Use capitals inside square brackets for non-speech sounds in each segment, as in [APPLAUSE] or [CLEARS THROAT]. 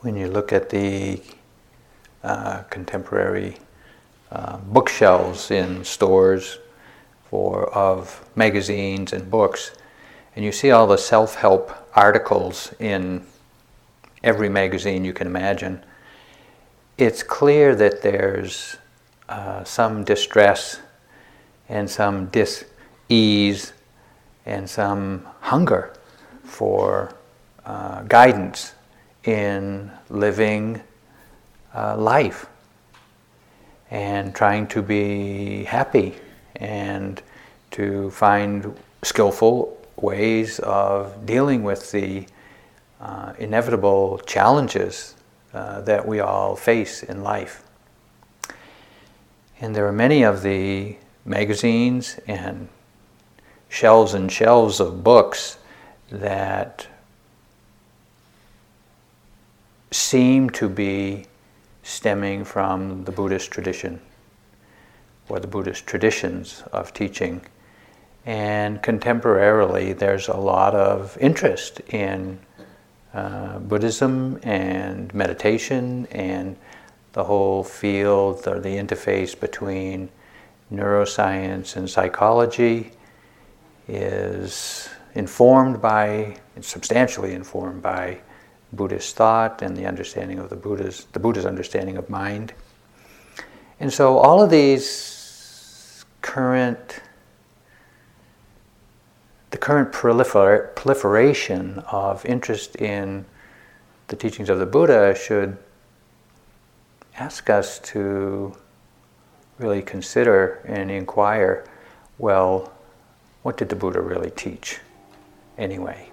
when you look at the uh, contemporary uh, bookshelves in stores for of magazines and books, and you see all the self-help articles in every magazine you can imagine, it's clear that there's uh, some distress and some dis-ease and some hunger for uh, guidance in living uh, life and trying to be happy and to find skillful ways of dealing with the uh, inevitable challenges uh, that we all face in life. And there are many of the magazines and shelves and shelves of books that seem to be stemming from the Buddhist tradition or the Buddhist traditions of teaching. And contemporarily, there's a lot of interest in uh, Buddhism and meditation and the whole field or the interface between neuroscience and psychology is informed by, substantially informed by Buddhist thought and the understanding of the Buddha's, the Buddha's understanding of mind. And so all of these current, the current prolifer- proliferation of interest in the teachings of the Buddha should ask us to really consider and inquire well, what did the Buddha really teach anyway?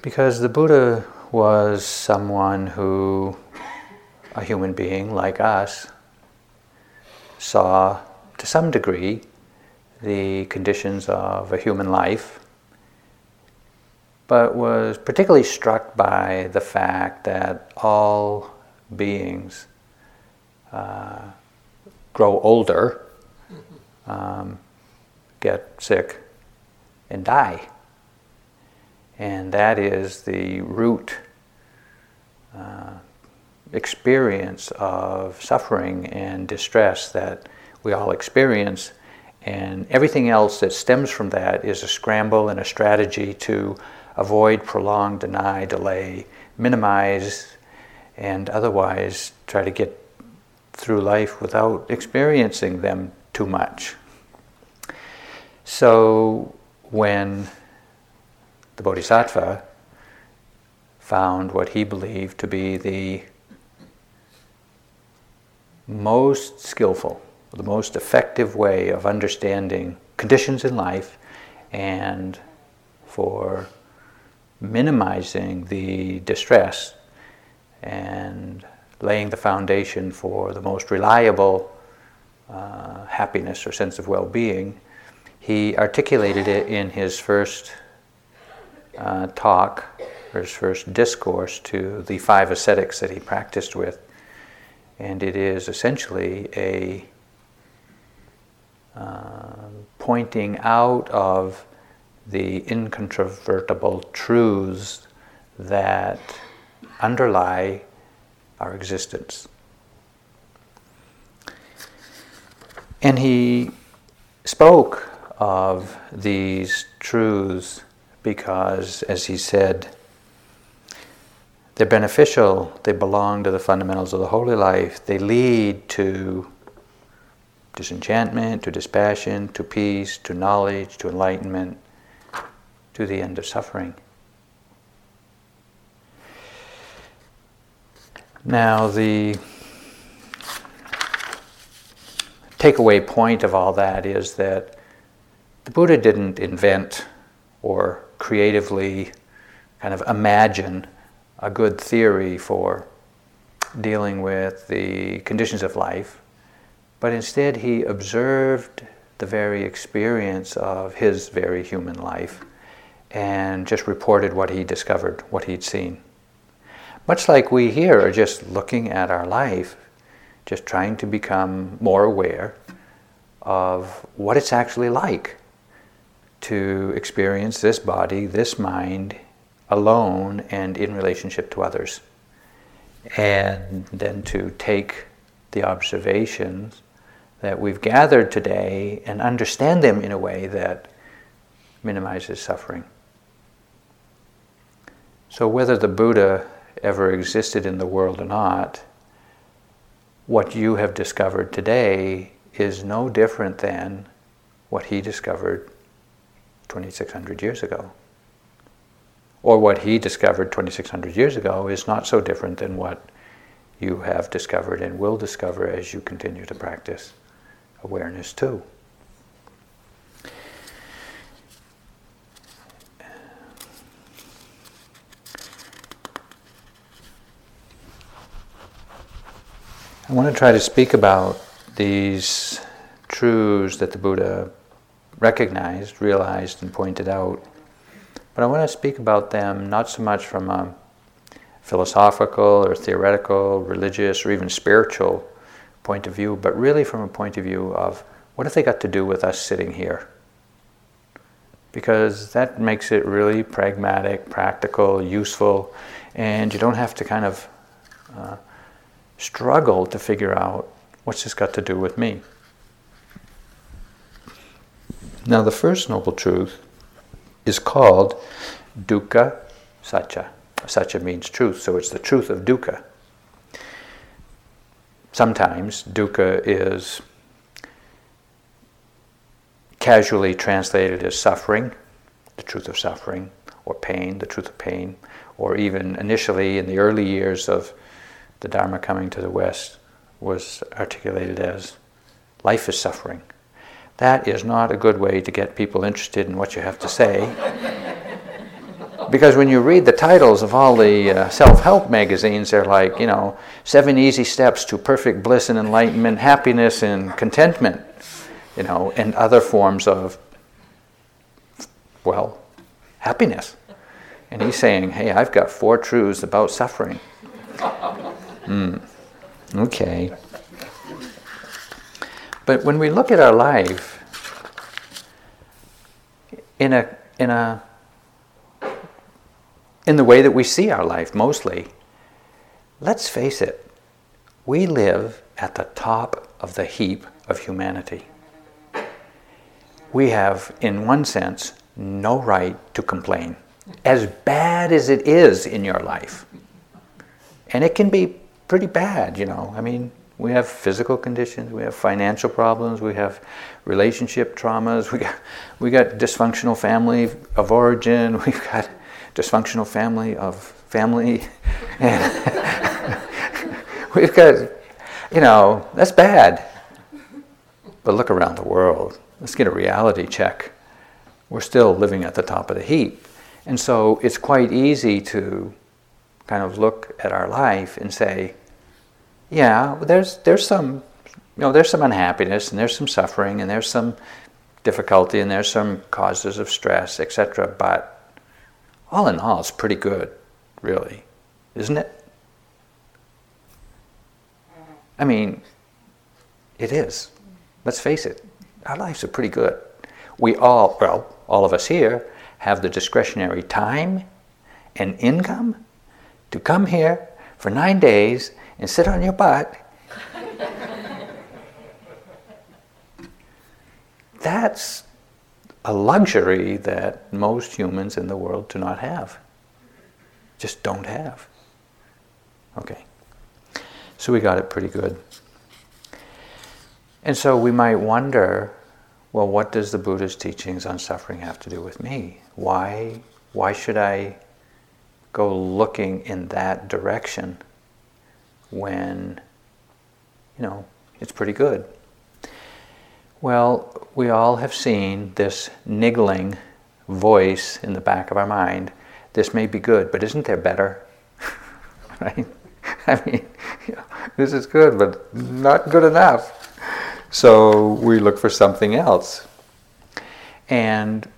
Because the Buddha was someone who, a human being like us, saw to some degree the conditions of a human life, but was particularly struck by the fact that all beings uh, grow older, um, get sick, and die. And that is the root uh, experience of suffering and distress that we all experience. And everything else that stems from that is a scramble and a strategy to avoid, prolong, deny, delay, minimize, and otherwise try to get through life without experiencing them too much. So when the Bodhisattva found what he believed to be the most skillful, the most effective way of understanding conditions in life and for minimizing the distress and laying the foundation for the most reliable uh, happiness or sense of well being. He articulated it in his first uh, talk, or his first discourse to the five ascetics that he practiced with. And it is essentially a uh, pointing out of the incontrovertible truths that underlie our existence. And he spoke of these truths because, as he said, they're beneficial, they belong to the fundamentals of the holy life, they lead to disenchantment, to dispassion, to peace, to knowledge, to enlightenment, to the end of suffering. Now, the takeaway point of all that is that the Buddha didn't invent or creatively kind of imagine a good theory for dealing with the conditions of life, but instead he observed the very experience of his very human life and just reported what he discovered, what he'd seen. Much like we here are just looking at our life, just trying to become more aware of what it's actually like to experience this body, this mind alone and in relationship to others. And then to take the observations that we've gathered today and understand them in a way that minimizes suffering. So, whether the Buddha ever existed in the world or not, what you have discovered today is no different than what he discovered 2,600 years ago. Or what he discovered 2,600 years ago is not so different than what you have discovered and will discover as you continue to practice awareness too. I want to try to speak about these truths that the Buddha recognized, realized, and pointed out. But I want to speak about them not so much from a philosophical or theoretical, religious, or even spiritual point of view, but really from a point of view of what have they got to do with us sitting here? Because that makes it really pragmatic, practical, useful, and you don't have to kind of uh, struggle to figure out what's this got to do with me. Now, the first noble truth is called dukkha sacca. Sacca means truth, so it's the truth of dukkha. Sometimes dukkha is casually translated as suffering, the truth of suffering, or pain, the truth of pain, or even initially in the early years of the Dharma coming to the West was articulated as life is suffering. That is not a good way to get people interested in what you have to say. because when you read the titles of all the uh, self help magazines, they're like, you know, seven easy steps to perfect bliss and enlightenment, happiness and contentment, you know, and other forms of, well, happiness. And he's saying, hey, I've got four truths about suffering. Mm. Okay. But when we look at our life in a in a in the way that we see our life mostly, let's face it, we live at the top of the heap of humanity. We have, in one sense, no right to complain, as bad as it is in your life. And it can be pretty bad, you know. I mean, we have physical conditions, we have financial problems, we have relationship traumas, we got, we got dysfunctional family of origin, [LAUGHS] we've got dysfunctional family of family, and [LAUGHS] we've got, you know, that's bad. But look around the world. Let's get a reality check. We're still living at the top of the heap. And so it's quite easy to kind of look at our life and say, yeah, there's there's some you know there's some unhappiness and there's some suffering and there's some difficulty and there's some causes of stress, etc. But all in all, it's pretty good, really, isn't it? I mean, it is. Let's face it, our lives are pretty good. We all, well, all of us here, have the discretionary time and income to come here for nine days and sit on your butt. That's a luxury that most humans in the world do not have. Just don't have. Okay. So we got it pretty good. And so we might wonder well, what does the Buddha's teachings on suffering have to do with me? Why, why should I go looking in that direction when, you know, it's pretty good. Well, we all have seen this niggling voice in the back of our mind. This may be good, but isn't there better? [LAUGHS] right? I mean, [LAUGHS] this is good, but not good enough. So we look for something else. And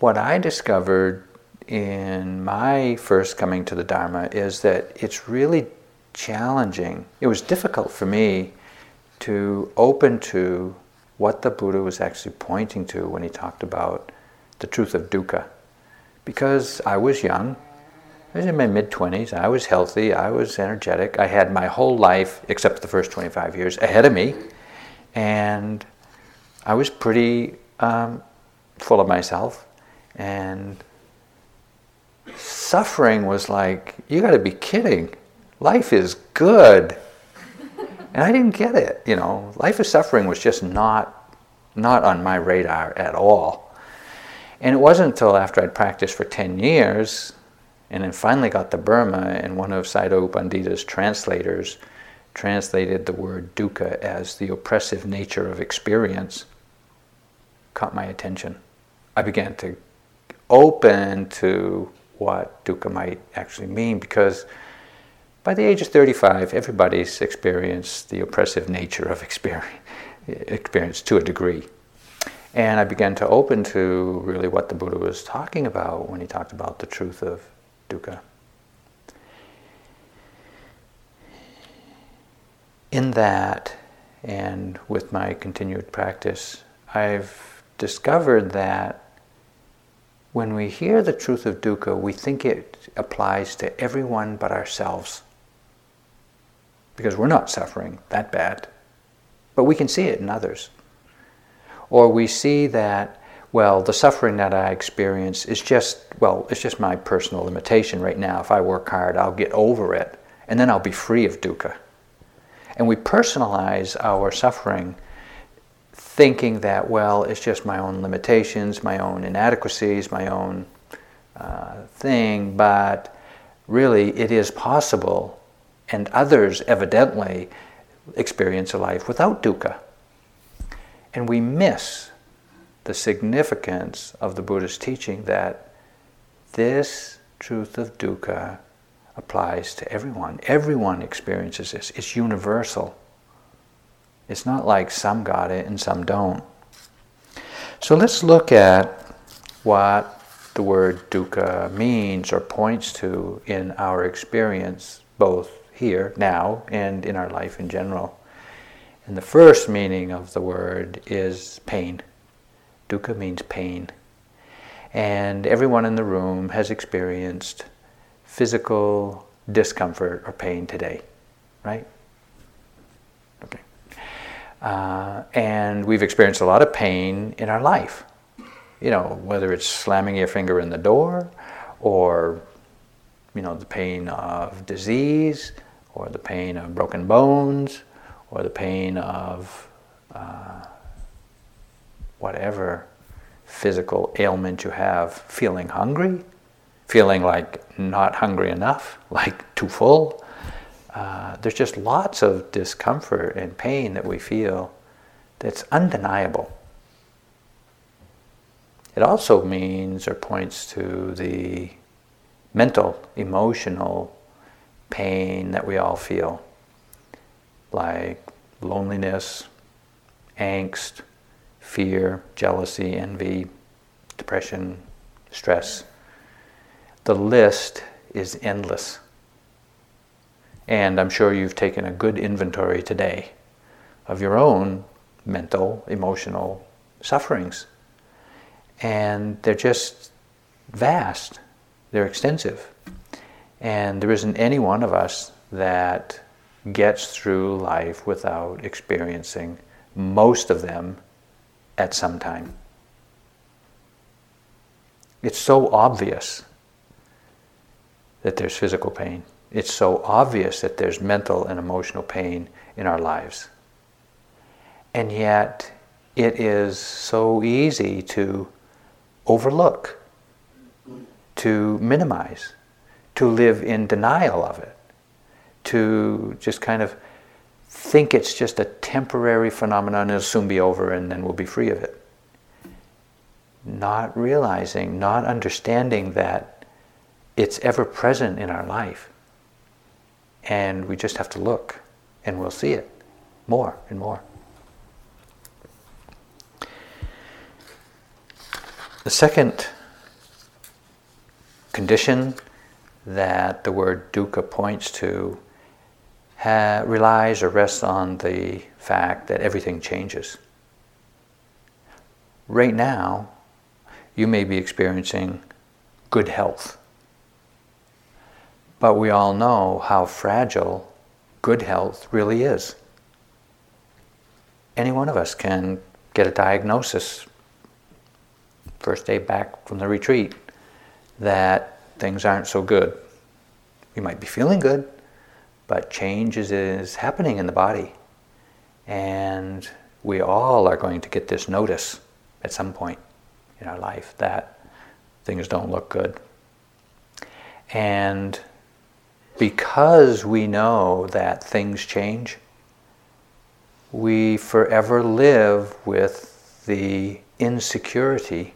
what I discovered in my first coming to the Dharma is that it's really challenging. It was difficult for me to open to what the Buddha was actually pointing to when he talked about the truth of dukkha. because I was young. I was in my mid 20s. I was healthy. I was energetic. I had my whole life, except the first 25 years, ahead of me. And I was pretty um, full of myself. And suffering was like, you got to be kidding. Life is good. And I didn't get it, you know. Life of suffering was just not not on my radar at all. And it wasn't until after I'd practiced for 10 years and then finally got to Burma and one of Sayadaw U Pandita's translators translated the word dukkha as the oppressive nature of experience caught my attention. I began to open to what dukkha might actually mean because by the age of 35, everybody's experienced the oppressive nature of [LAUGHS] experience, experience to a degree. And I began to open to really what the Buddha was talking about when he talked about the truth of dukkha. In that, and with my continued practice, I've discovered that when we hear the truth of dukkha, we think it applies to everyone but ourselves. Because we're not suffering that bad. But we can see it in others. Or we see that, well, the suffering that I experience is just, well, it's just my personal limitation right now. If I work hard, I'll get over it, and then I'll be free of dukkha. And we personalize our suffering thinking that, well, it's just my own limitations, my own inadequacies, my own uh, thing, but really it is possible, and others evidently experience a life without dukkha. And we miss the significance of the Buddha's teaching that this truth of dukkha applies to everyone. Everyone experiences this, it's universal. It's not like some got it and some don't. So let's look at what the word dukkha means or points to in our experience, both here, now, and in our life in general. And the first meaning of the word is pain. Dukkha means pain. And everyone in the room has experienced physical discomfort or pain today, right? Uh, and we've experienced a lot of pain in our life. You know, whether it's slamming your finger in the door, or you know, the pain of disease, or the pain of broken bones, or the pain of uh, whatever physical ailment you have, feeling hungry, feeling like not hungry enough, like too full, uh, there's just lots of discomfort and pain that we feel that's undeniable. It also means or points to the mental, emotional pain that we all feel, like loneliness, angst, fear, jealousy, envy, depression, stress. The list is endless. And I'm sure you've taken a good inventory today of your own mental, emotional sufferings. And they're just vast, they're extensive. And there isn't any one of us that gets through life without experiencing most of them at some time. It's so obvious that there's physical pain it's so obvious that there's mental and emotional pain in our lives. And yet, it is so easy to overlook, to minimize, to live in denial of it, to just kind of think it's just a temporary phenomenon and it'll soon be over and then we'll be free of it. Not realizing, not understanding that it's ever present in our life. And we just have to look and we'll see it more and more. The second condition that the word dukkha points to ha- relies or rests on the fact that everything changes. Right now, you may be experiencing good health. But we all know how fragile good health really is. Any one of us can get a diagnosis first day back from the retreat that things aren't so good. You might be feeling good, but change is, is happening in the body. And we all are going to get this notice at some point in our life that things don't look good. And because we know that things change, we forever live with the insecurity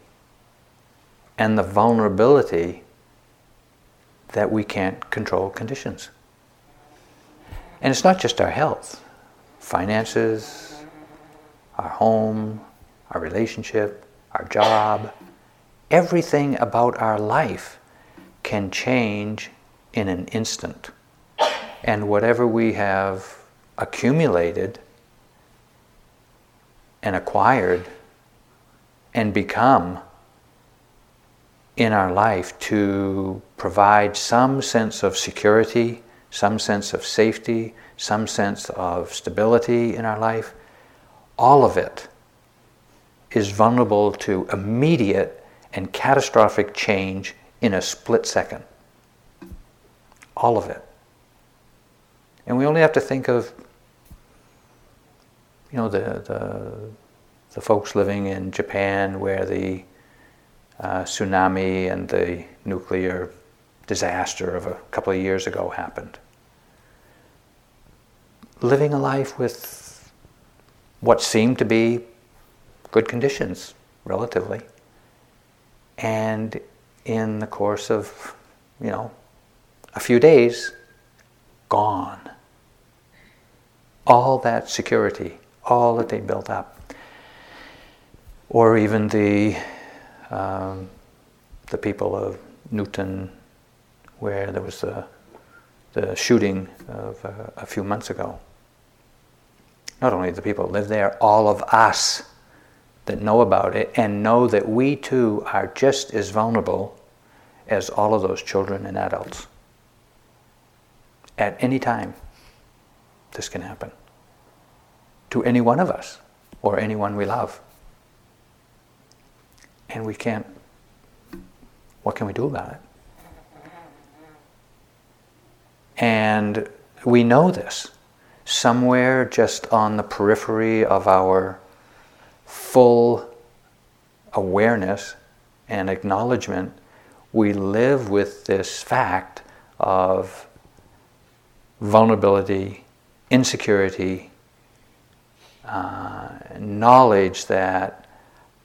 and the vulnerability that we can't control conditions. And it's not just our health, finances, our home, our relationship, our job, everything about our life can change in an instant. And whatever we have accumulated and acquired and become in our life to provide some sense of security, some sense of safety, some sense of stability in our life, all of it is vulnerable to immediate and catastrophic change in a split second. All of it. And we only have to think of, you know, the, the, the folks living in Japan where the uh, tsunami and the nuclear disaster of a couple of years ago happened. Living a life with what seemed to be good conditions, relatively. And in the course of, you know, a few days, gone. All that security, all that they built up. Or even the, um, the people of Newtown, where there was the, the shooting of uh, a few months ago. Not only the people live there, all of us that know about it and know that we too are just as vulnerable as all of those children and adults. At any time, this can happen to any one of us or anyone we love. And we can't, what can we do about it? And we know this. Somewhere just on the periphery of our full awareness and acknowledgement, we live with this fact of vulnerability, insecurity, uh, knowledge that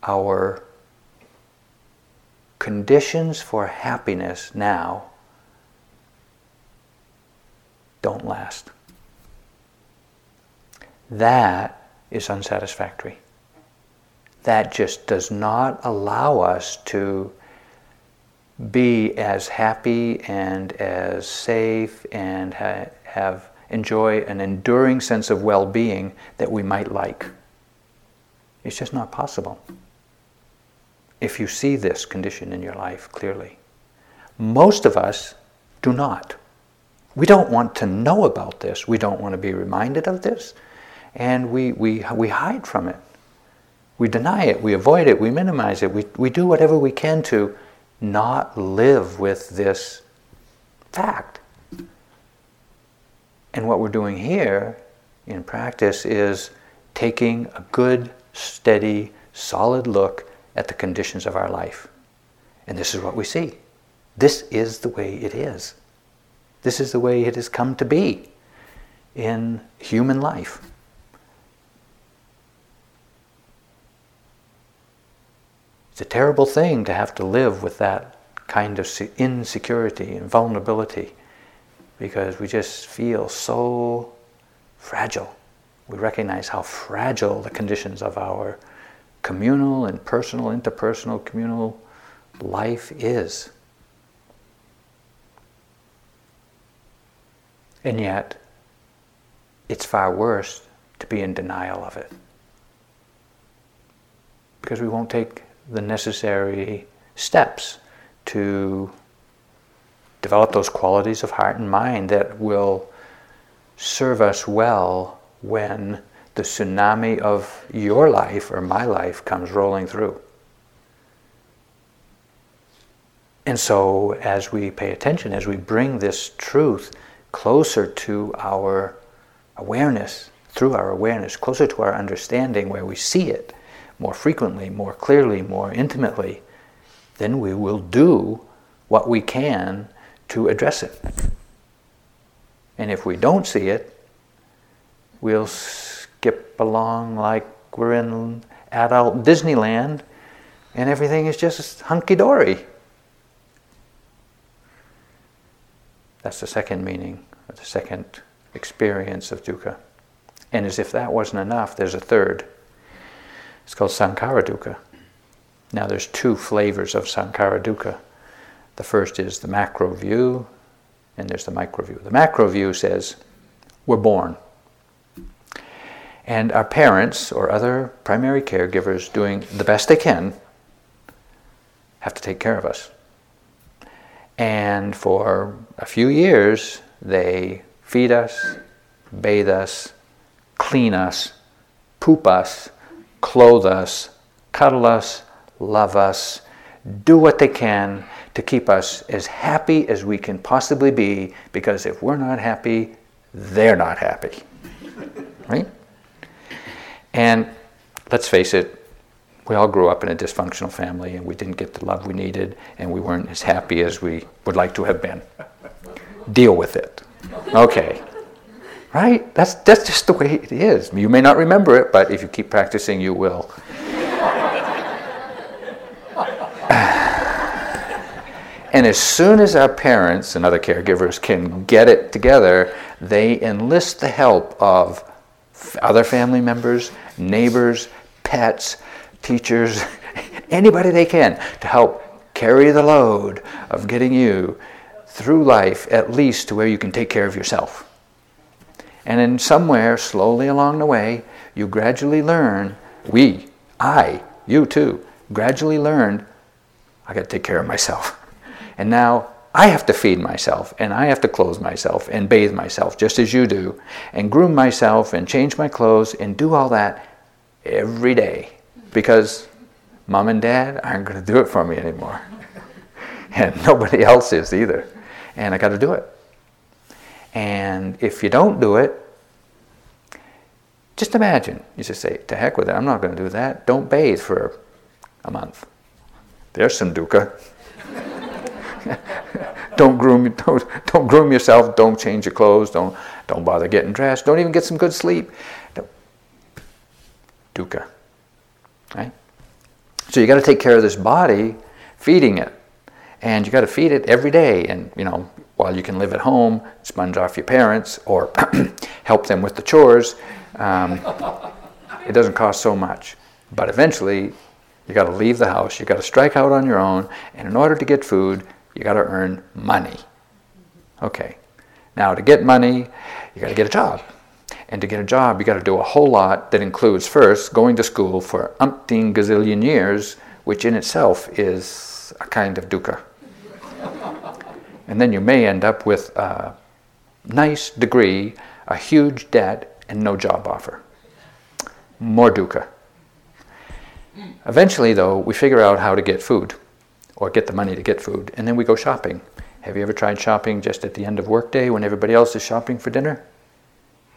our conditions for happiness now don't last. That is unsatisfactory that just does not allow us to be as happy and as safe and ha- have enjoy an enduring sense of well-being that we might like. It's just not possible. If you see this condition in your life clearly. Most of us do not. We don't want to know about this. We don't want to be reminded of this. And we, we, we hide from it. We deny it, we avoid it, we minimize it, we, we do whatever we can to not live with this fact. And what we're doing here in practice is taking a good, steady, solid look at the conditions of our life. And this is what we see. This is the way it is. This is the way it has come to be in human life. It's a terrible thing to have to live with that kind of insecurity and vulnerability because we just feel so fragile. We recognize how fragile the conditions of our communal and personal, interpersonal, communal life is. And yet, it's far worse to be in denial of it. Because we won't take the necessary steps to develop those qualities of heart and mind that will serve us well when the tsunami of your life or my life comes rolling through. And so, as we pay attention, as we bring this truth closer to our awareness, through our awareness, closer to our understanding, where we see it more frequently, more clearly, more intimately, then we will do what we can to address it. And if we don't see it, we'll skip along like we're in adult Disneyland and everything is just hunky dory. That's the second meaning, the second experience of dukkha. And as if that wasn't enough, there's a third. It's called sankhara dukkha. Now, there's two flavors of sankhara dukkha. The first is the macro view, and there's the micro view. The macro view says, we're born. And our parents or other primary caregivers doing the best they can have to take care of us. And for a few years, they feed us, bathe us, clean us, poop us, clothe us, cuddle us, love us, do what they can to keep us as happy as we can possibly be because if we're not happy, they're not happy. [LAUGHS] right? And let's face it, we all grew up in a dysfunctional family and we didn't get the love we needed and we weren't as happy as we would like to have been. Deal with it. Okay. Right? That's, that's just the way it is. You may not remember it, but if you keep practicing, you will. And as soon as our parents and other caregivers can get it together, they enlist the help of other family members, neighbors, pets, teachers, [LAUGHS] anybody they can to help carry the load of getting you through life at least to where you can take care of yourself. And then somewhere, slowly along the way, you gradually learn, we, I, you too, gradually learned, I got to take care of myself. [LAUGHS] And now I have to feed myself, and I have to clothe myself, and bathe myself, just as you do, and groom myself, and change my clothes, and do all that every day because mom and dad aren't going to do it for me anymore. [LAUGHS] and nobody else is either. And I got to do it. And if you don't do it, just imagine. You just say, to heck with it, I'm not going to do that. Don't bathe for a month. There's some dukkha. [LAUGHS] [LAUGHS] don't groom don't, don't groom yourself, don't change your clothes, don't don't bother getting dressed, don't even get some good sleep. Dukkha. Right? So you got to take care of this body, feeding it. And you got to feed it every day. And, you know, while you can live at home, sponge off your parents, or [CLEARS THROAT] help them with the chores, um, it doesn't cost so much. But eventually, you got to leave the house, you got to strike out on your own, and in order to get food, you got to earn money. Okay. Now, to get money, you got to get a job. And to get a job, you got to do a whole lot that includes first going to school for umpteen gazillion years, which in itself is a kind of dukkha. and then you may end up with a nice degree, a huge debt, and no job offer. More dukkha. Eventually, though, we figure out how to get food or get the money to get food, and then we go shopping. Have you ever tried shopping just at the end of workday when everybody else is shopping for dinner?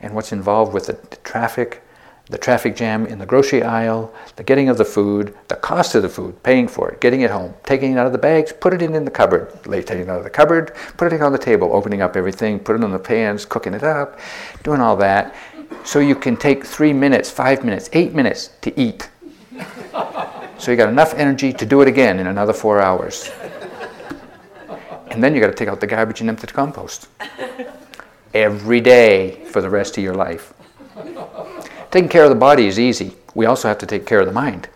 and what's involved with the, traffic, the traffic jam in the grocery aisle, the getting of the food, the cost of the food, paying for it, getting it home, taking it out of the bags, put it in, in the cupboard, taking it out of the cupboard, putting it on the table, opening up everything, putting it on the pans, cooking it up, doing all that. So you can take three minutes, five minutes, eight minutes to eat. So you got enough energy to do it again in another four hours. And then you got to take out the garbage and empty the compost every day for the rest of your life. Taking care of the body is easy. We also have to take care of the mind.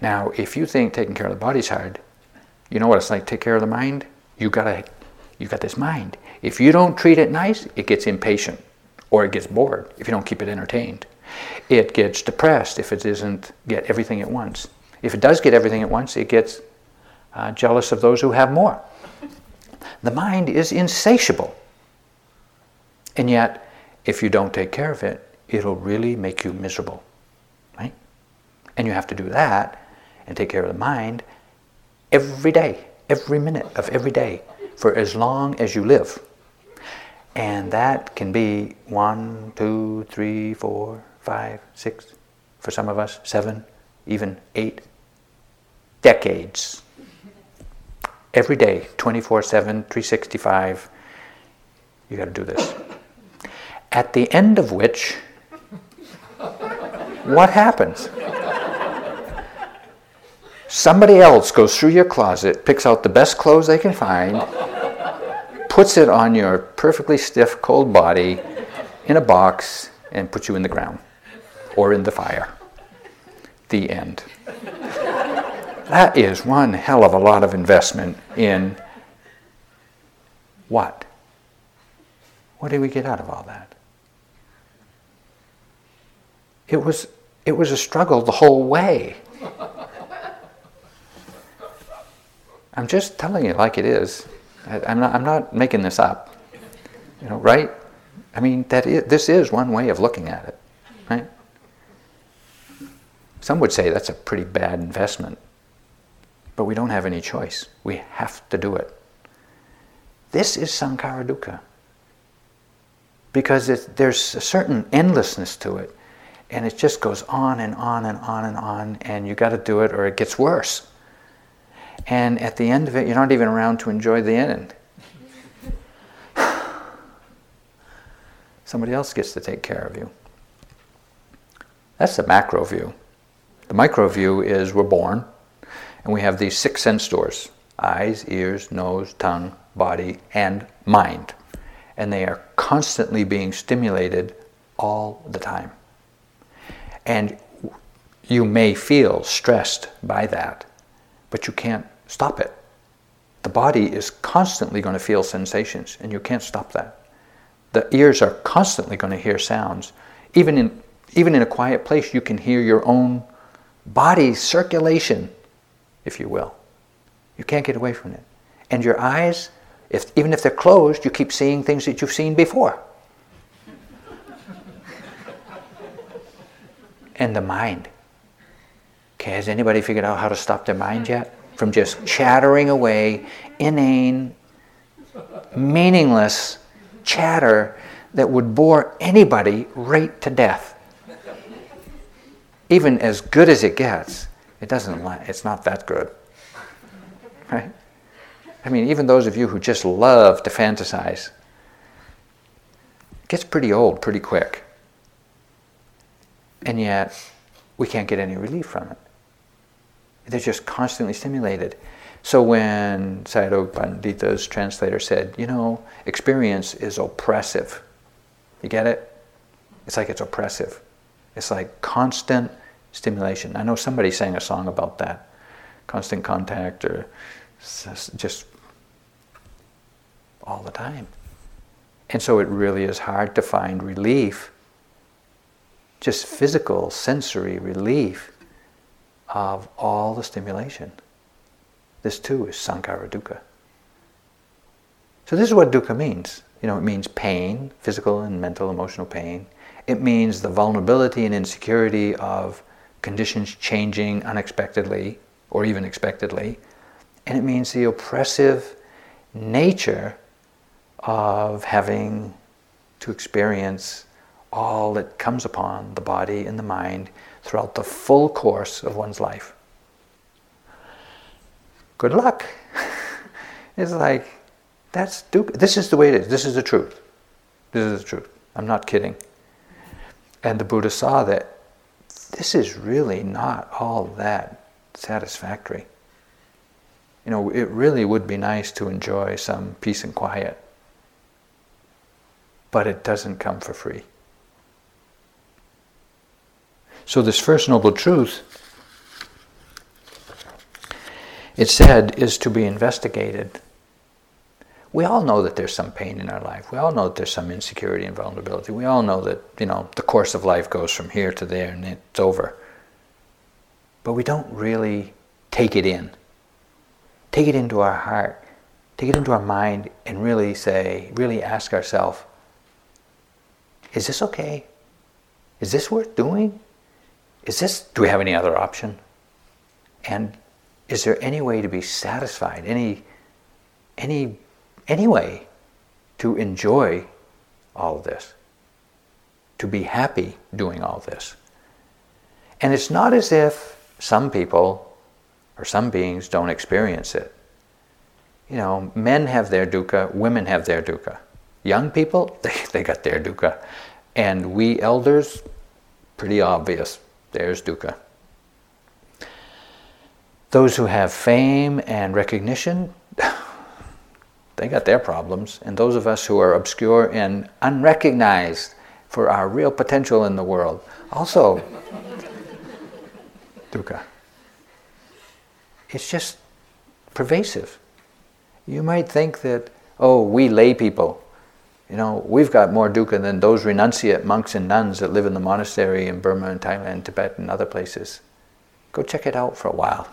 Now, if you think taking care of the body is hard, you know what it's like take care of the mind? You gotta you got this mind. If you don't treat it nice, it gets impatient or it gets bored if you don't keep it entertained. It gets depressed if it doesn't get everything at once. If it does get everything at once, it gets uh, jealous of those who have more. The mind is insatiable. And yet, if you don't take care of it, it'll really make you miserable. Right? And you have to do that and take care of the mind every day, every minute of every day, for as long as you live. And that can be one, two, three, four, five, six, for some of us, seven, even eight decades. Every day, 24 7, 365, you got to do this. At the end of which, what happens? Somebody else goes through your closet, picks out the best clothes they can find, puts it on your perfectly stiff, cold body in a box, and puts you in the ground or in the fire. The end. That is one hell of a lot of investment in what? What did we get out of all that? It was, it was a struggle the whole way. I'm just telling you like it is. I, am not, I'm not making this up. You know, right? I mean, that is, this is one way of looking at it, right? Some would say that's a pretty bad investment, but we don't have any choice. We have to do it. This is sankhara dukkha because it, there's a certain endlessness to it, and it just goes on and on and on and on, and you got to do it or it gets worse. And at the end of it, you're not even around to enjoy the end. [SIGHS] Somebody else gets to take care of you. That's the macro view. The micro view is we're born, and we have these six sense doors eyes, ears, nose, tongue, body, and mind. And they are constantly being stimulated all the time. And you may feel stressed by that, but you can't stop it. The body is constantly going to feel sensations, and you can't stop that. The ears are constantly going to hear sounds. Even in, even in a quiet place, you can hear your own body circulation, if you will. You can't get away from it. And your eyes, if, even if they're closed, you keep seeing things that you've seen before. and the mind. Okay, has anybody figured out how to stop their mind yet? from just chattering away, inane, meaningless chatter that would bore anybody right to death. Even as good as it gets, it doesn't. It's not that good, right? I mean, even those of you who just love to fantasize, it gets pretty old pretty quick, and yet we can't get any relief from it. They're just constantly stimulated. So when Sayadaw Pandita's translator said, you know, experience is oppressive. You get it? It's like it's oppressive. It's like constant stimulation. I know somebody sang a song about that. Constant contact or just all the time. And so it really is hard to find relief, just physical, sensory relief of all the stimulation. This too is sankhara dukkha. So this is what dukkha means. You know, it means pain, physical and mental, emotional pain. It means the vulnerability and insecurity of conditions changing unexpectedly or even expectedly. And it means the oppressive nature of having to experience all that comes upon the body and the mind throughout the full course of one's life. Good luck. [LAUGHS] it's like, that's stupid. This is the way it is. This is the truth. This is the truth. I'm not kidding. And the Buddha saw that this is really not all that satisfactory. You know, it really would be nice to enjoy some peace and quiet, but it doesn't come for free. So, this First Noble Truth, it said, is to be investigated. We all know that there's some pain in our life. We all know that there's some insecurity and vulnerability. We all know that, you know, the course of life goes from here to there and it's over. But we don't really take it in. take it into our heart, take it into our mind, and really say, really ask ourselves, is this okay? Is this worth doing? Is this, do we have any other option? And is there any way to be satisfied, any, any, any way to enjoy all of this, to be happy doing all this? And it's not as if some people or some beings don't experience it. You know, men have their dukkha, women have their dukkha. Young people, [LAUGHS] they, they got their dukkha. And we elders, pretty obvious, there's dukkha. Those who have fame and recognition, they got their problems. And those of us who are obscure and unrecognized for our real potential in the world, also [LAUGHS] dukkha. It's just pervasive. You might think that, oh, we lay people, you know, we've got more dukkha than those renunciate monks and nuns that live in the monastery in Burma and Thailand, Tibet, and other places. Go check it out for a while.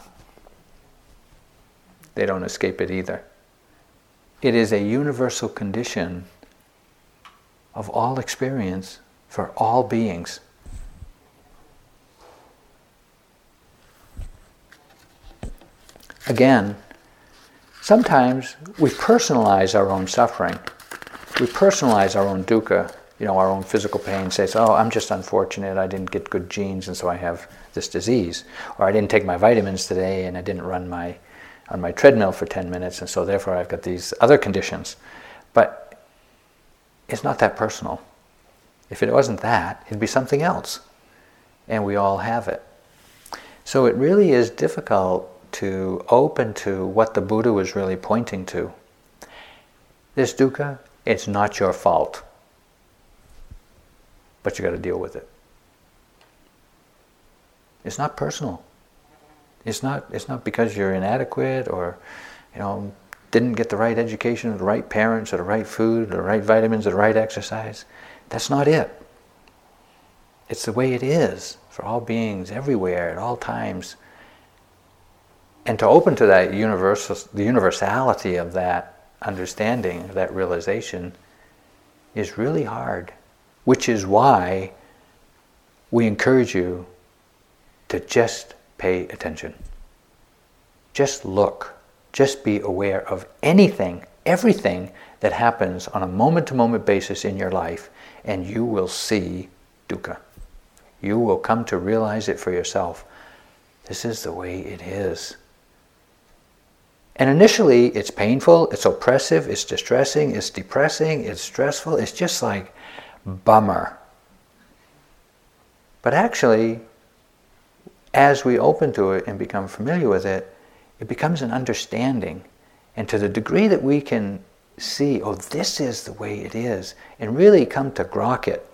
They don't escape it either. It is a universal condition of all experience for all beings. Again, sometimes we personalize our own suffering we personalize our own dukkha, you know, our own physical pain, says, oh, I'm just unfortunate, I didn't get good genes and so I have this disease. Or I didn't take my vitamins today and I didn't run my, on my treadmill for 10 minutes and so therefore I've got these other conditions. But it's not that personal. If it wasn't that, it'd be something else. And we all have it. So it really is difficult to open to what the Buddha was really pointing to. This dukkha it's not your fault. But you got to deal with it. It's not personal. It's not, it's not because you're inadequate or, you know, didn't get the right education or the right parents or the right food or the right vitamins or the right exercise. That's not it. It's the way it is for all beings everywhere at all times. And to open to that universal, the universality of that understanding, that realization, is really hard, which is why we encourage you to just pay attention. Just look. Just be aware of anything, everything that happens on a moment to moment basis in your life, and you will see dukkha. You will come to realize it for yourself. This is the way it is. And initially, it's painful, it's oppressive, it's distressing, it's depressing, it's stressful, it's just like bummer. But actually, as we open to it and become familiar with it, it becomes an understanding. And to the degree that we can see, oh, this is the way it is, and really come to grok it,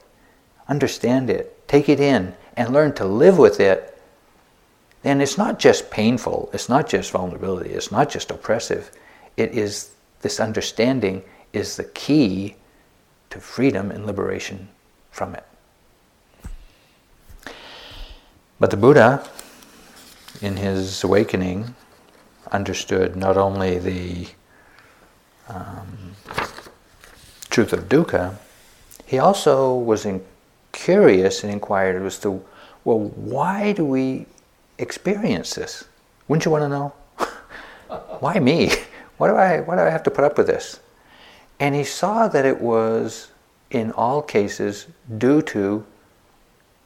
understand it, take it in, and learn to live with it then it's not just painful, it's not just vulnerability, it's not just oppressive. It is this understanding is the key to freedom and liberation from it. But the Buddha, in his awakening, understood not only the um, truth of dukkha, he also was in, curious and inquired as to, well, why do we experience this. Wouldn't you want to know? [LAUGHS] Why me? [LAUGHS] Why do, I, why do I have to put up with this? And he saw that it was, in all cases, due to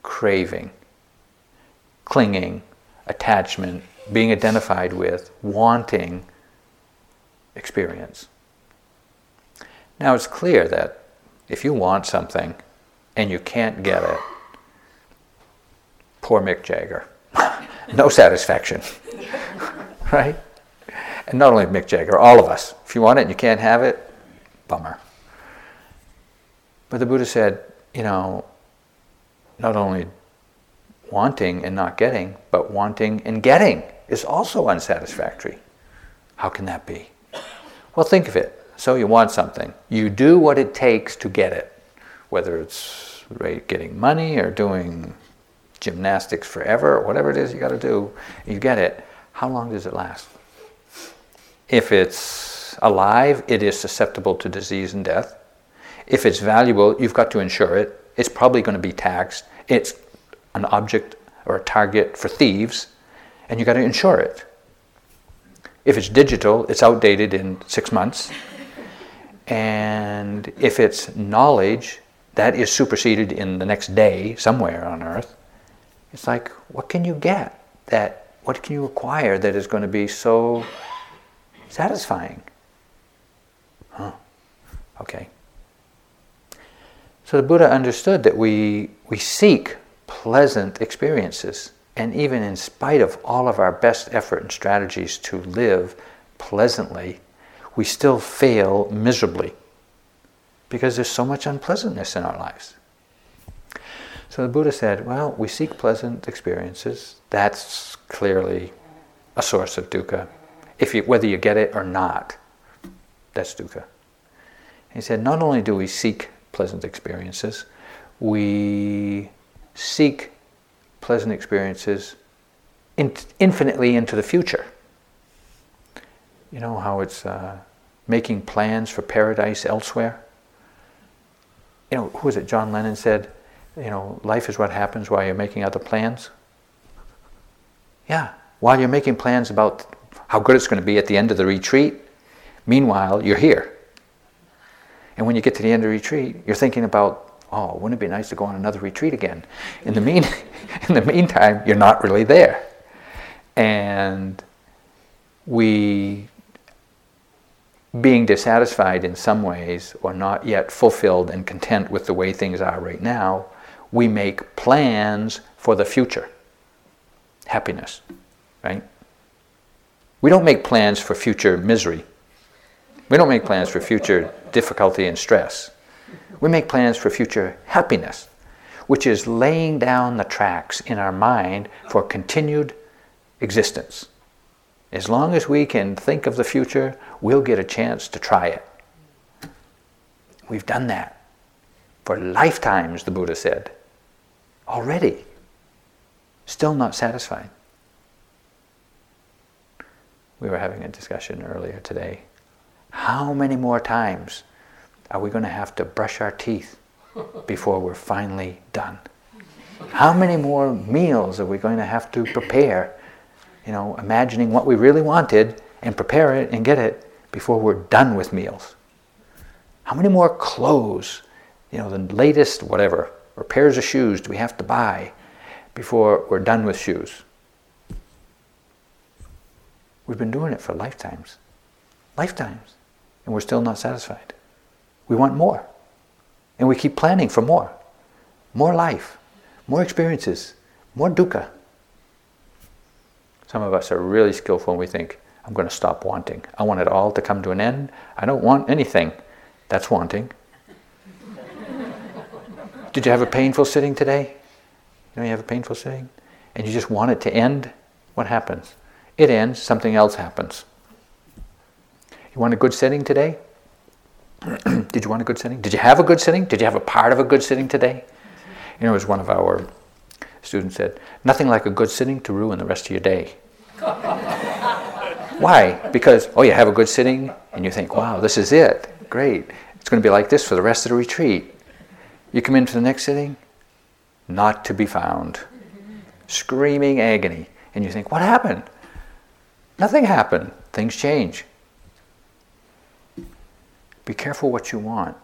craving, clinging, attachment, being identified with, wanting experience. Now it's clear that if you want something and you can't get it, poor Mick Jagger [LAUGHS] no satisfaction. [LAUGHS] right? And not only Mick Jagger, all of us. If you want it and you can't have it, bummer. But the Buddha said, you know, not only wanting and not getting, but wanting and getting is also unsatisfactory. How can that be? Well, think of it. So you want something. You do what it takes to get it, whether it's getting money or doing gymnastics forever, or whatever it is you got to do, you get it. How long does it last? If it's alive, it is susceptible to disease and death. If it's valuable, you've got to insure it. It's probably going to be taxed. It's an object or a target for thieves, and you've got to insure it. If it's digital, it's outdated in six months. And if it's knowledge, that is superseded in the next day somewhere on earth. It's like, what can you get that, what can you acquire that is going to be so satisfying? Huh. Okay. So the Buddha understood that we, we seek pleasant experiences. And even in spite of all of our best effort and strategies to live pleasantly, we still fail miserably because there's so much unpleasantness in our lives. So the Buddha said, well, we seek pleasant experiences. That's clearly a source of dukkha. If you, whether you get it or not, that's dukkha. He said, not only do we seek pleasant experiences, we seek pleasant experiences in, infinitely into the future. You know how it's uh, making plans for paradise elsewhere? You know, who was it? John Lennon said, you know, life is what happens while you're making other plans. Yeah, while you're making plans about how good it's going to be at the end of the retreat, meanwhile, you're here. And when you get to the end of the retreat, you're thinking about, oh, wouldn't it be nice to go on another retreat again? In the, mean, [LAUGHS] in the meantime, you're not really there. And we, being dissatisfied in some ways, or not yet fulfilled and content with the way things are right now, we make plans for the future. Happiness, right? We don't make plans for future misery. We don't make plans for future difficulty and stress. We make plans for future happiness, which is laying down the tracks in our mind for continued existence. As long as we can think of the future, we'll get a chance to try it. We've done that for lifetimes, the Buddha said already, still not satisfied. We were having a discussion earlier today. How many more times are we going to have to brush our teeth before we're finally done? How many more meals are we going to have to prepare? You know, imagining what we really wanted and prepare it and get it before we're done with meals. How many more clothes, you know, the latest whatever, or pairs of shoes do we have to buy before we're done with shoes? We've been doing it for lifetimes. Lifetimes. And we're still not satisfied. We want more. And we keep planning for more. More life, more experiences, more dukkha. Some of us are really skillful and we think, I'm going to stop wanting. I want it all to come to an end. I don't want anything. That's wanting. [LAUGHS] Did you have a painful sitting today? You know, you have a painful sitting? And you just want it to end? What happens? It ends, something else happens. You want a good sitting today? [CLEARS THROAT] Did you want a good sitting? Did you have a good sitting? Did you have a part of a good sitting today? You know, as one of our students said, nothing like a good sitting to ruin the rest of your day. [LAUGHS] Why? Because, oh, you have a good sitting and you think, wow, this is it. Great. It's going to be like this for the rest of the retreat. You come into the next sitting, not to be found. Screaming agony. And you think, what happened? Nothing happened. Things change. Be careful what you want.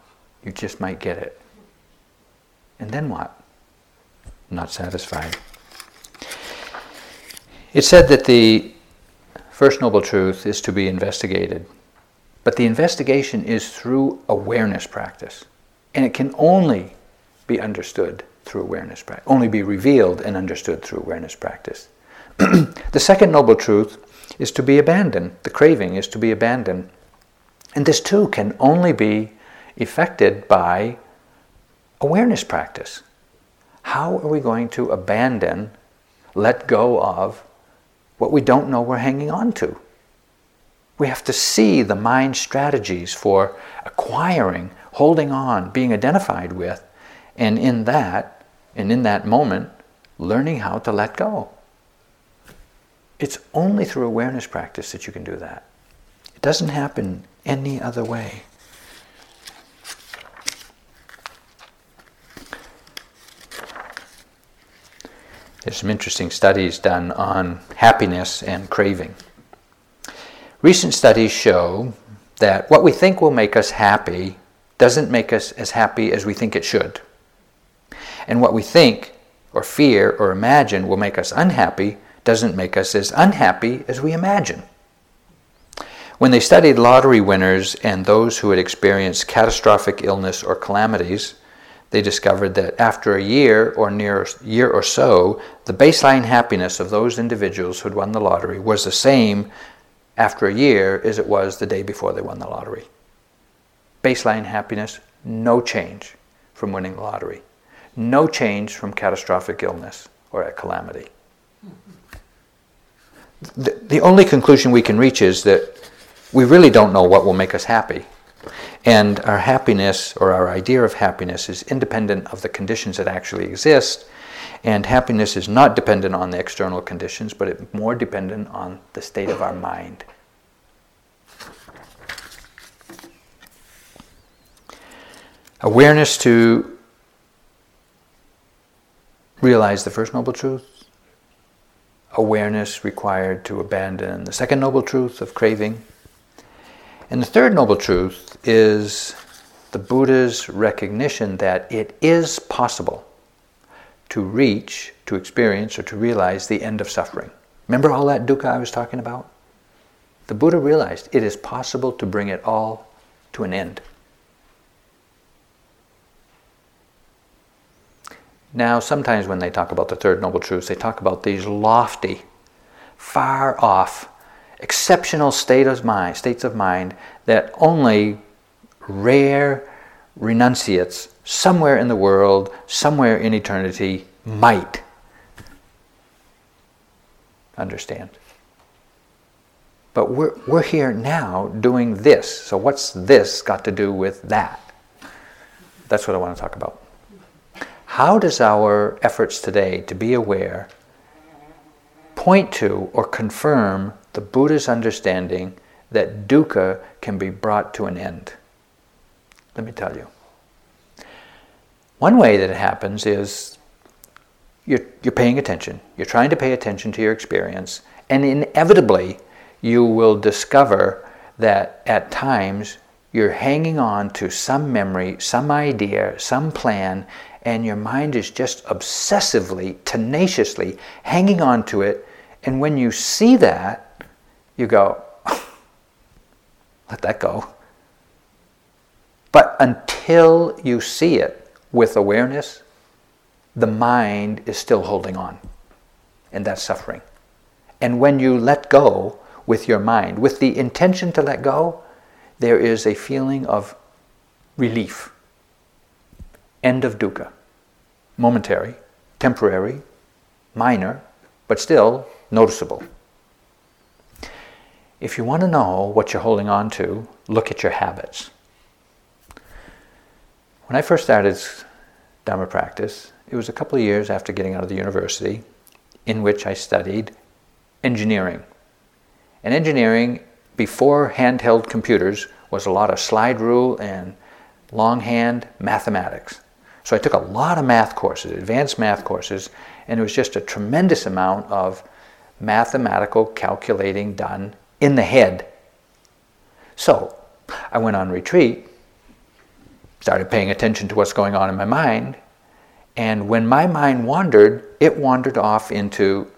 You just might get it. And then what? Not satisfied. It said that the First Noble Truth is to be investigated. But the investigation is through awareness practice. And it can only be understood through awareness practice, only be revealed and understood through awareness practice. [CLEARS THROAT] the second noble truth is to be abandoned. The craving is to be abandoned. And this too can only be effected by awareness practice. How are we going to abandon, let go of what we don't know we're hanging on to? We have to see the mind strategies for acquiring, holding on, being identified with, and in that, and in that moment, learning how to let go. It's only through awareness practice that you can do that. It doesn't happen any other way. There's some interesting studies done on happiness and craving. Recent studies show that what we think will make us happy doesn't make us as happy as we think it should. And what we think or fear or imagine will make us unhappy doesn't make us as unhappy as we imagine. When they studied lottery winners and those who had experienced catastrophic illness or calamities, they discovered that after a year or near year or so, the baseline happiness of those individuals who had won the lottery was the same after a year as it was the day before they won the lottery. Baseline happiness, no change from winning the lottery. No change from catastrophic illness or a calamity. The, the only conclusion we can reach is that we really don't know what will make us happy. And our happiness or our idea of happiness is independent of the conditions that actually exist. And happiness is not dependent on the external conditions, but it's more dependent on the state of our mind. Awareness to realize the first noble truth. Awareness required to abandon the second noble truth of craving and the third noble truth is the Buddha's recognition that it is possible to reach, to experience, or to realize the end of suffering. Remember all that dukkha I was talking about? The Buddha realized it is possible to bring it all to an end. Now, sometimes when they talk about the third noble Truth, they talk about these lofty, far off exceptional state of mind, states of mind that only rare renunciates somewhere in the world, somewhere in eternity, might understand. But we're, we're here now doing this. So, what's this got to do with that? That's what I want to talk about. How does our efforts today to be aware point to or confirm the Buddha's understanding that dukkha can be brought to an end. Let me tell you. One way that it happens is you're, you're paying attention. You're trying to pay attention to your experience, and inevitably you will discover that at times you're hanging on to some memory, some idea, some plan, and your mind is just obsessively, tenaciously hanging on to it. And when you see that, you go, [LAUGHS] let that go. But until you see it with awareness, the mind is still holding on. And that's suffering. And when you let go with your mind, with the intention to let go, there is a feeling of relief. End of dukkha. Momentary, temporary, minor, but still noticeable. If you want to know what you're holding on to, look at your habits. When I first started Dharma practice, it was a couple of years after getting out of the university in which I studied engineering. And engineering, before handheld computers, was a lot of slide rule and longhand mathematics. So I took a lot of math courses, advanced math courses, and it was just a tremendous amount of mathematical calculating done in the head. So I went on retreat, started paying attention to what's going on in my mind, and when my mind wandered, it wandered off into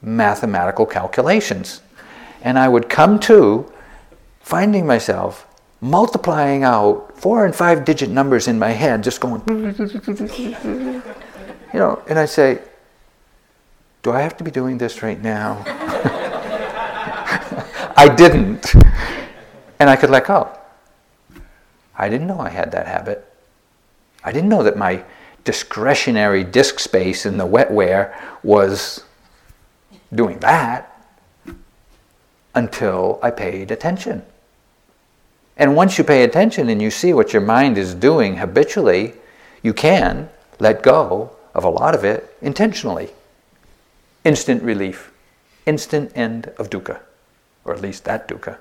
mathematical calculations. And I would come to finding myself multiplying out four and five digit numbers in my head, just going, [LAUGHS] you know, and I say, Do I have to be doing this right now? [LAUGHS] I didn't. And I could let go. I didn't know I had that habit. I didn't know that my discretionary disk space in the wetware was doing that until I paid attention. And once you pay attention and you see what your mind is doing habitually, you can let go of a lot of it intentionally. Instant relief, instant end of dukkha or at least that dukkha.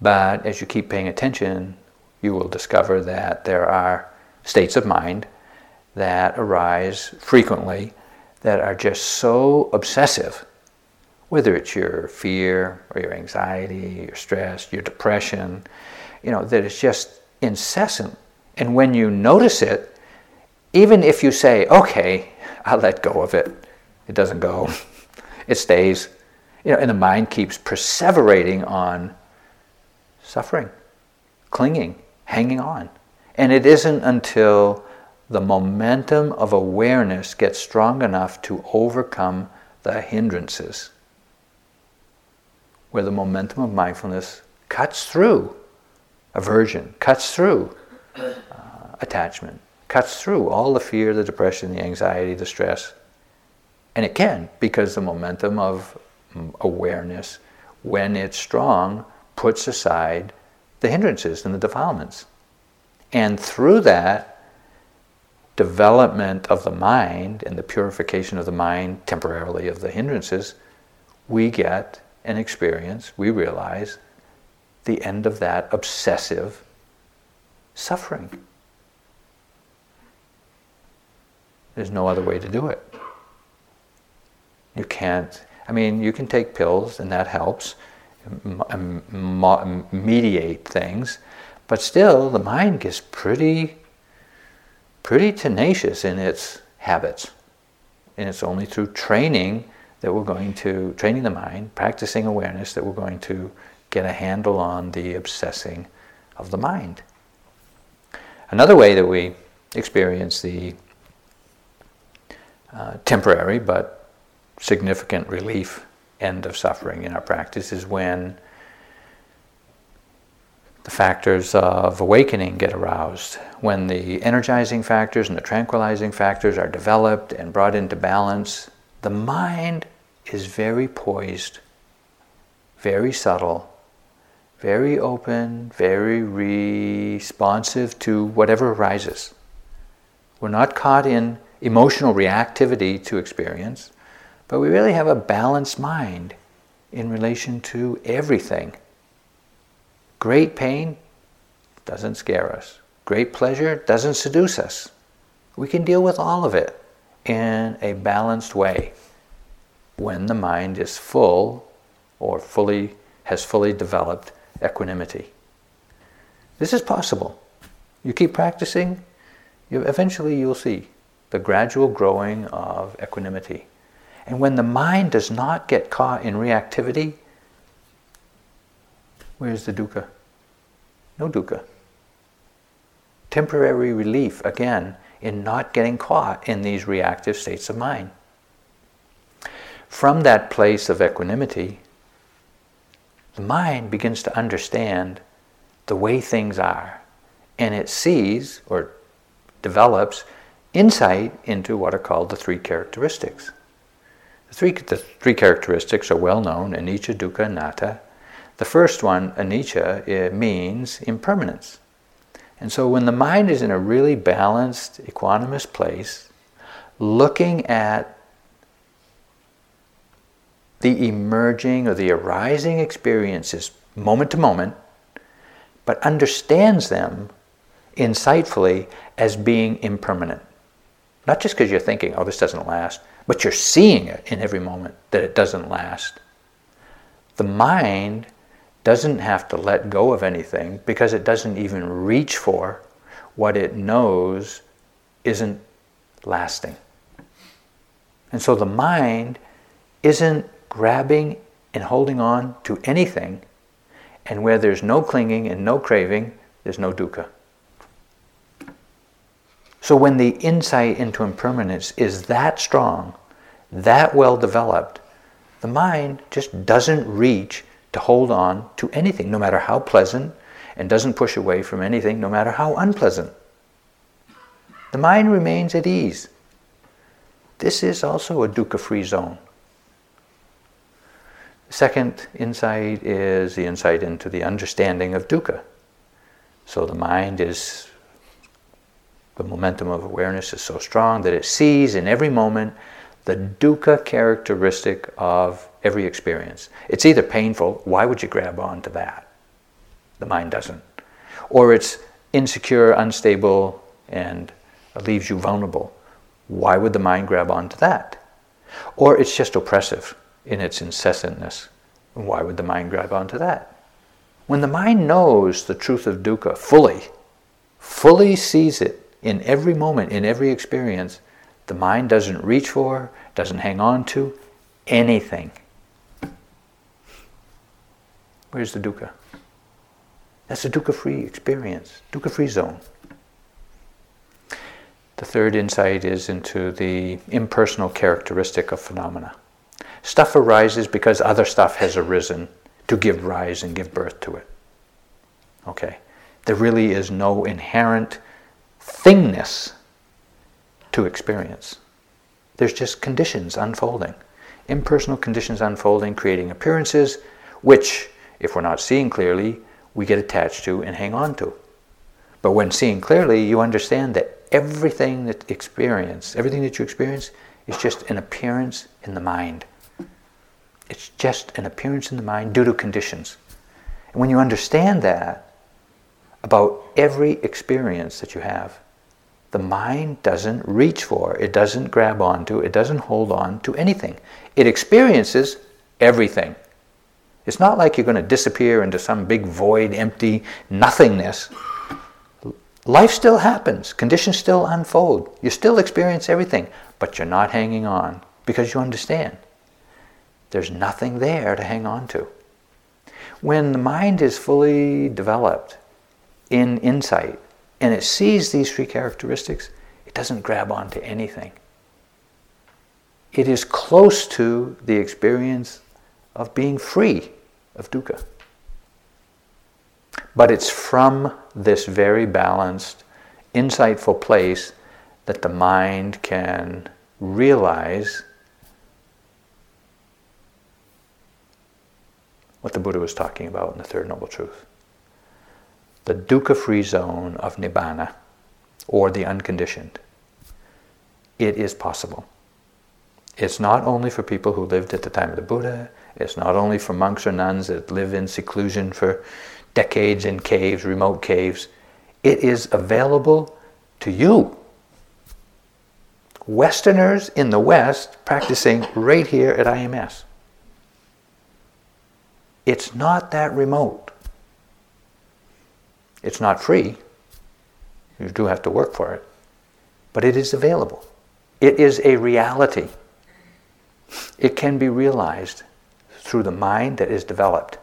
But as you keep paying attention, you will discover that there are states of mind that arise frequently that are just so obsessive, whether it's your fear or your anxiety, your stress, your depression, you know, that it's just incessant. And when you notice it, even if you say, okay, I'll let go of it, it doesn't go, [LAUGHS] it stays. You know, and the mind keeps perseverating on suffering, clinging, hanging on. And it isn't until the momentum of awareness gets strong enough to overcome the hindrances, where the momentum of mindfulness cuts through aversion, cuts through uh, attachment, cuts through all the fear, the depression, the anxiety, the stress. And it can, because the momentum of awareness, when it's strong, puts aside the hindrances and the defilements. And through that, development of the mind and the purification of the mind temporarily of the hindrances, we get an experience, we realize the end of that obsessive suffering. There's no other way to do it. You can't, I mean, you can take pills and that helps mediate things, but still the mind gets pretty, pretty tenacious in its habits. And it's only through training that we're going to, training the mind, practicing awareness, that we're going to get a handle on the obsessing of the mind. Another way that we experience the uh, temporary but significant relief end of suffering in our practice is when the factors of awakening get aroused, when the energizing factors and the tranquilizing factors are developed and brought into balance, the mind is very poised, very subtle, very open, very responsive to whatever arises. We're not caught in emotional reactivity to experience. But we really have a balanced mind in relation to everything. Great pain doesn't scare us. Great pleasure doesn't seduce us. We can deal with all of it in a balanced way when the mind is full or fully has fully developed equanimity. This is possible. You keep practicing, you, eventually you'll see the gradual growing of equanimity. And when the mind does not get caught in reactivity, where's the dukkha? No dukkha. Temporary relief, again, in not getting caught in these reactive states of mind. From that place of equanimity, the mind begins to understand the way things are, and it sees or develops insight into what are called the three characteristics three, the three characteristics are well known anicca, dukkha, anatta. The first one, anicca, eh, means impermanence. And so when the mind is in a really balanced, equanimous place, looking at the emerging or the arising experiences moment to moment, but understands them insightfully as being impermanent. Not just because you're thinking, oh, this doesn't last, but you're seeing it in every moment that it doesn't last. The mind doesn't have to let go of anything because it doesn't even reach for what it knows isn't lasting. And so the mind isn't grabbing and holding on to anything, and where there's no clinging and no craving, there's no dukkha. So when the insight into impermanence is that strong, that well developed, the mind just doesn't reach to hold on to anything, no matter how pleasant, and doesn't push away from anything, no matter how unpleasant. The mind remains at ease. This is also a dukkha free zone. The second insight is the insight into the understanding of dukkha. So the mind is the momentum of awareness is so strong that it sees in every moment the dukkha characteristic of every experience. It's either painful, why would you grab on to that? The mind doesn't. Or it's insecure, unstable, and leaves you vulnerable. Why would the mind grab onto that? Or it's just oppressive in its incessantness. Why would the mind grab onto that? When the mind knows the truth of dukkha fully, fully sees it in every moment, in every experience, the mind doesn't reach for, doesn't hang on to anything. Where's the dukkha? That's a dukkha free experience, dukkha free zone. The third insight is into the impersonal characteristic of phenomena. Stuff arises because other stuff has arisen to give rise and give birth to it. Okay? There really is no inherent thingness to experience. There's just conditions unfolding, impersonal conditions unfolding, creating appearances, which, if we're not seeing clearly, we get attached to and hang on to. But when seeing clearly, you understand that everything that experience, everything that you experience, is just an appearance in the mind. It's just an appearance in the mind due to conditions. And when you understand that about every experience that you have, the mind doesn't reach for, it doesn't grab onto, it doesn't hold on to anything. It experiences everything. It's not like you're going to disappear into some big void, empty nothingness. Life still happens, conditions still unfold. You still experience everything, but you're not hanging on because you understand. There's nothing there to hang on to. When the mind is fully developed in insight, and it sees these three characteristics, it doesn't grab onto anything. It is close to the experience of being free of dukkha. But it's from this very balanced, insightful place that the mind can realize what the Buddha was talking about in the Third Noble Truth the dukkha free zone of nibbana, or the unconditioned. It is possible. It's not only for people who lived at the time of the Buddha, it's not only for monks or nuns that live in seclusion for decades in caves, remote caves. It is available to you. Westerners in the West practicing right here at IMS. It's not that remote. It's not free. You do have to work for it. But it is available. It is a reality. It can be realized through the mind that is developed.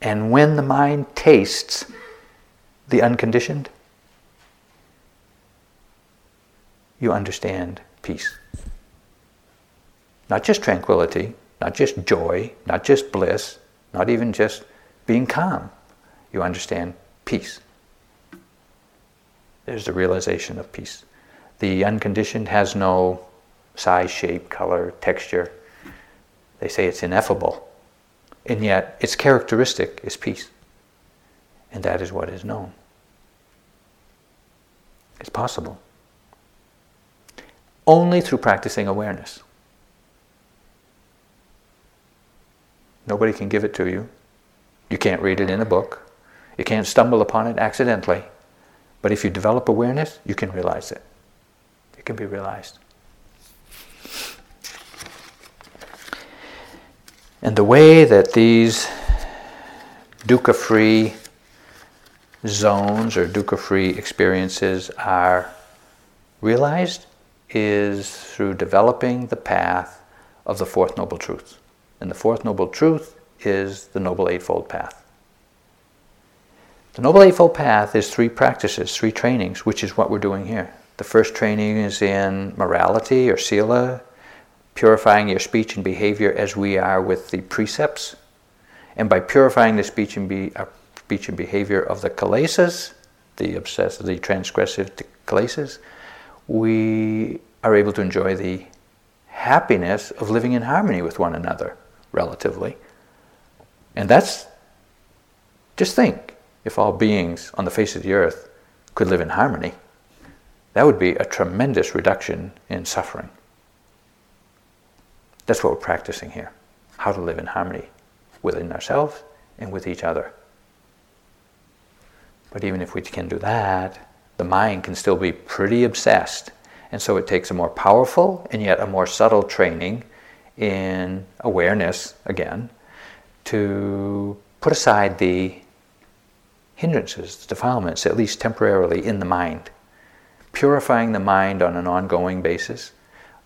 And when the mind tastes the unconditioned, you understand peace. Not just tranquility, not just joy, not just bliss, not even just being calm you understand peace. There's the realization of peace. The unconditioned has no size, shape, color, texture. They say it's ineffable. And yet, its characteristic is peace. And that is what is known. It's possible. Only through practicing awareness. Nobody can give it to you. You can't read it in a book. You can't stumble upon it accidentally. But if you develop awareness, you can realize it. It can be realized. And the way that these dukkha free zones or dukkha free experiences are realized is through developing the path of the Fourth Noble Truth. And the Fourth Noble Truth is the Noble Eightfold Path. The Noble Eightfold Path is three practices, three trainings, which is what we're doing here. The first training is in morality or sila, purifying your speech and behavior as we are with the precepts. And by purifying the speech and, be, uh, speech and behavior of the kilesas, the obsessive, the transgressive kilesas, we are able to enjoy the happiness of living in harmony with one another, relatively. And that's, just think, if all beings on the face of the earth could live in harmony, that would be a tremendous reduction in suffering. That's what we're practicing here how to live in harmony within ourselves and with each other. But even if we can do that, the mind can still be pretty obsessed. And so it takes a more powerful and yet a more subtle training in awareness, again, to put aside the hindrances, defilements, at least temporarily, in the mind. Purifying the mind on an ongoing basis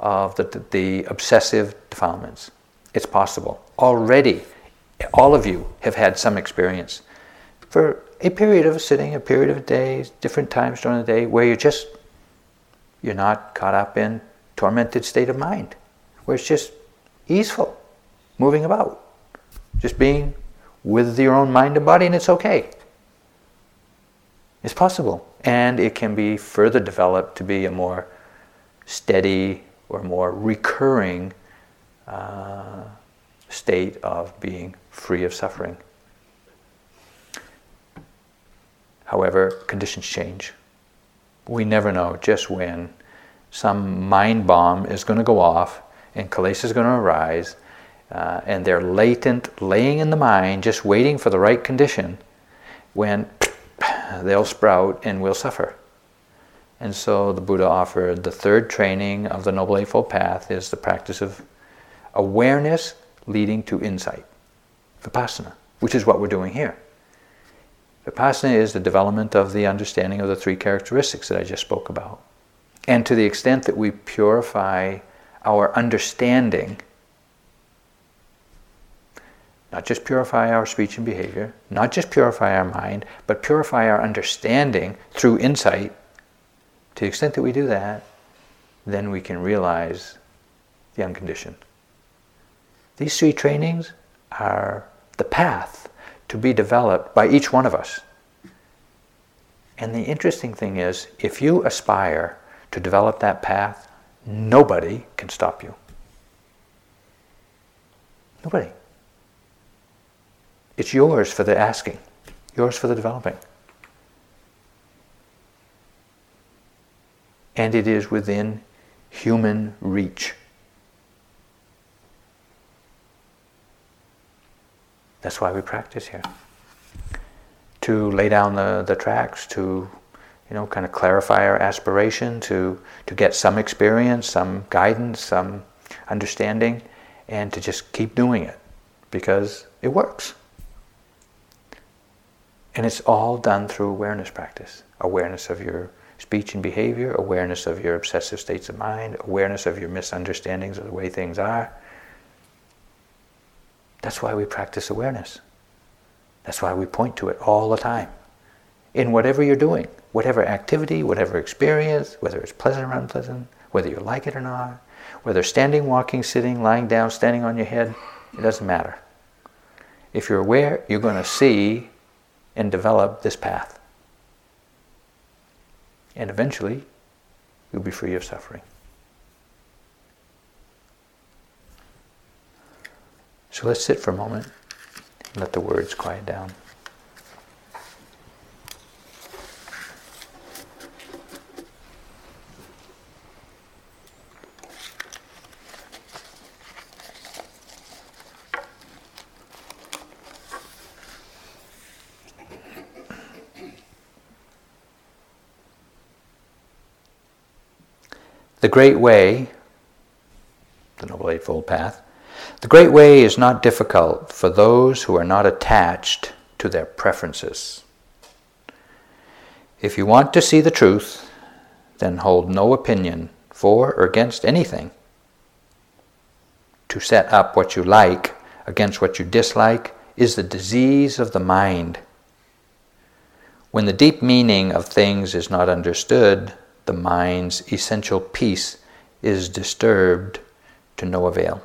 of the, the, the obsessive defilements. It's possible. Already, all of you have had some experience for a period of sitting, a period of days, different times during the day, where you're just, you're not caught up in tormented state of mind, where it's just easeful, moving about, just being with your own mind and body, and it's okay. It's possible. And it can be further developed to be a more steady or more recurring uh, state of being free of suffering. However, conditions change. We never know just when some mind bomb is going to go off and kilesa is going to arise, uh, and they're latent, laying in the mind, just waiting for the right condition, when they'll sprout and we'll suffer. And so the Buddha offered the third training of the Noble Eightfold Path is the practice of awareness leading to insight, vipassana, which is what we're doing here. Vipassana is the development of the understanding of the three characteristics that I just spoke about. And to the extent that we purify our understanding, not just purify our speech and behavior, not just purify our mind, but purify our understanding through insight, to the extent that we do that, then we can realize the unconditioned. These three trainings are the path to be developed by each one of us. And the interesting thing is, if you aspire to develop that path, nobody can stop you. Nobody. It's yours for the asking, yours for the developing. And it is within human reach. That's why we practice here. To lay down the, the tracks, to you know, kind of clarify our aspiration, to, to get some experience, some guidance, some understanding, and to just keep doing it because it works. And it's all done through awareness practice awareness of your speech and behavior, awareness of your obsessive states of mind, awareness of your misunderstandings of the way things are, that's why we practice awareness. That's why we point to it all the time. In whatever you're doing, whatever activity, whatever experience, whether it's pleasant or unpleasant, whether you like it or not, whether standing, walking, sitting, lying down, standing on your head, it doesn't matter. If you're aware, you're going to see and develop this path. And eventually, you'll be free of suffering. So let's sit for a moment and let the words quiet down. The Great Way, the Noble Eightfold Path, the Great Way is not difficult for those who are not attached to their preferences. If you want to see the truth, then hold no opinion for or against anything. To set up what you like against what you dislike is the disease of the mind. When the deep meaning of things is not understood, the mind's essential peace is disturbed to no avail.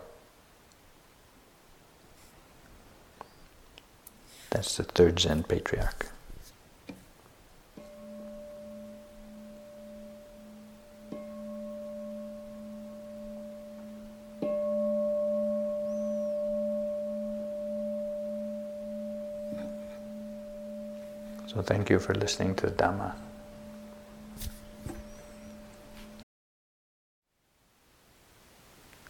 That's the third Zen patriarch. So thank you for listening to the Dhamma.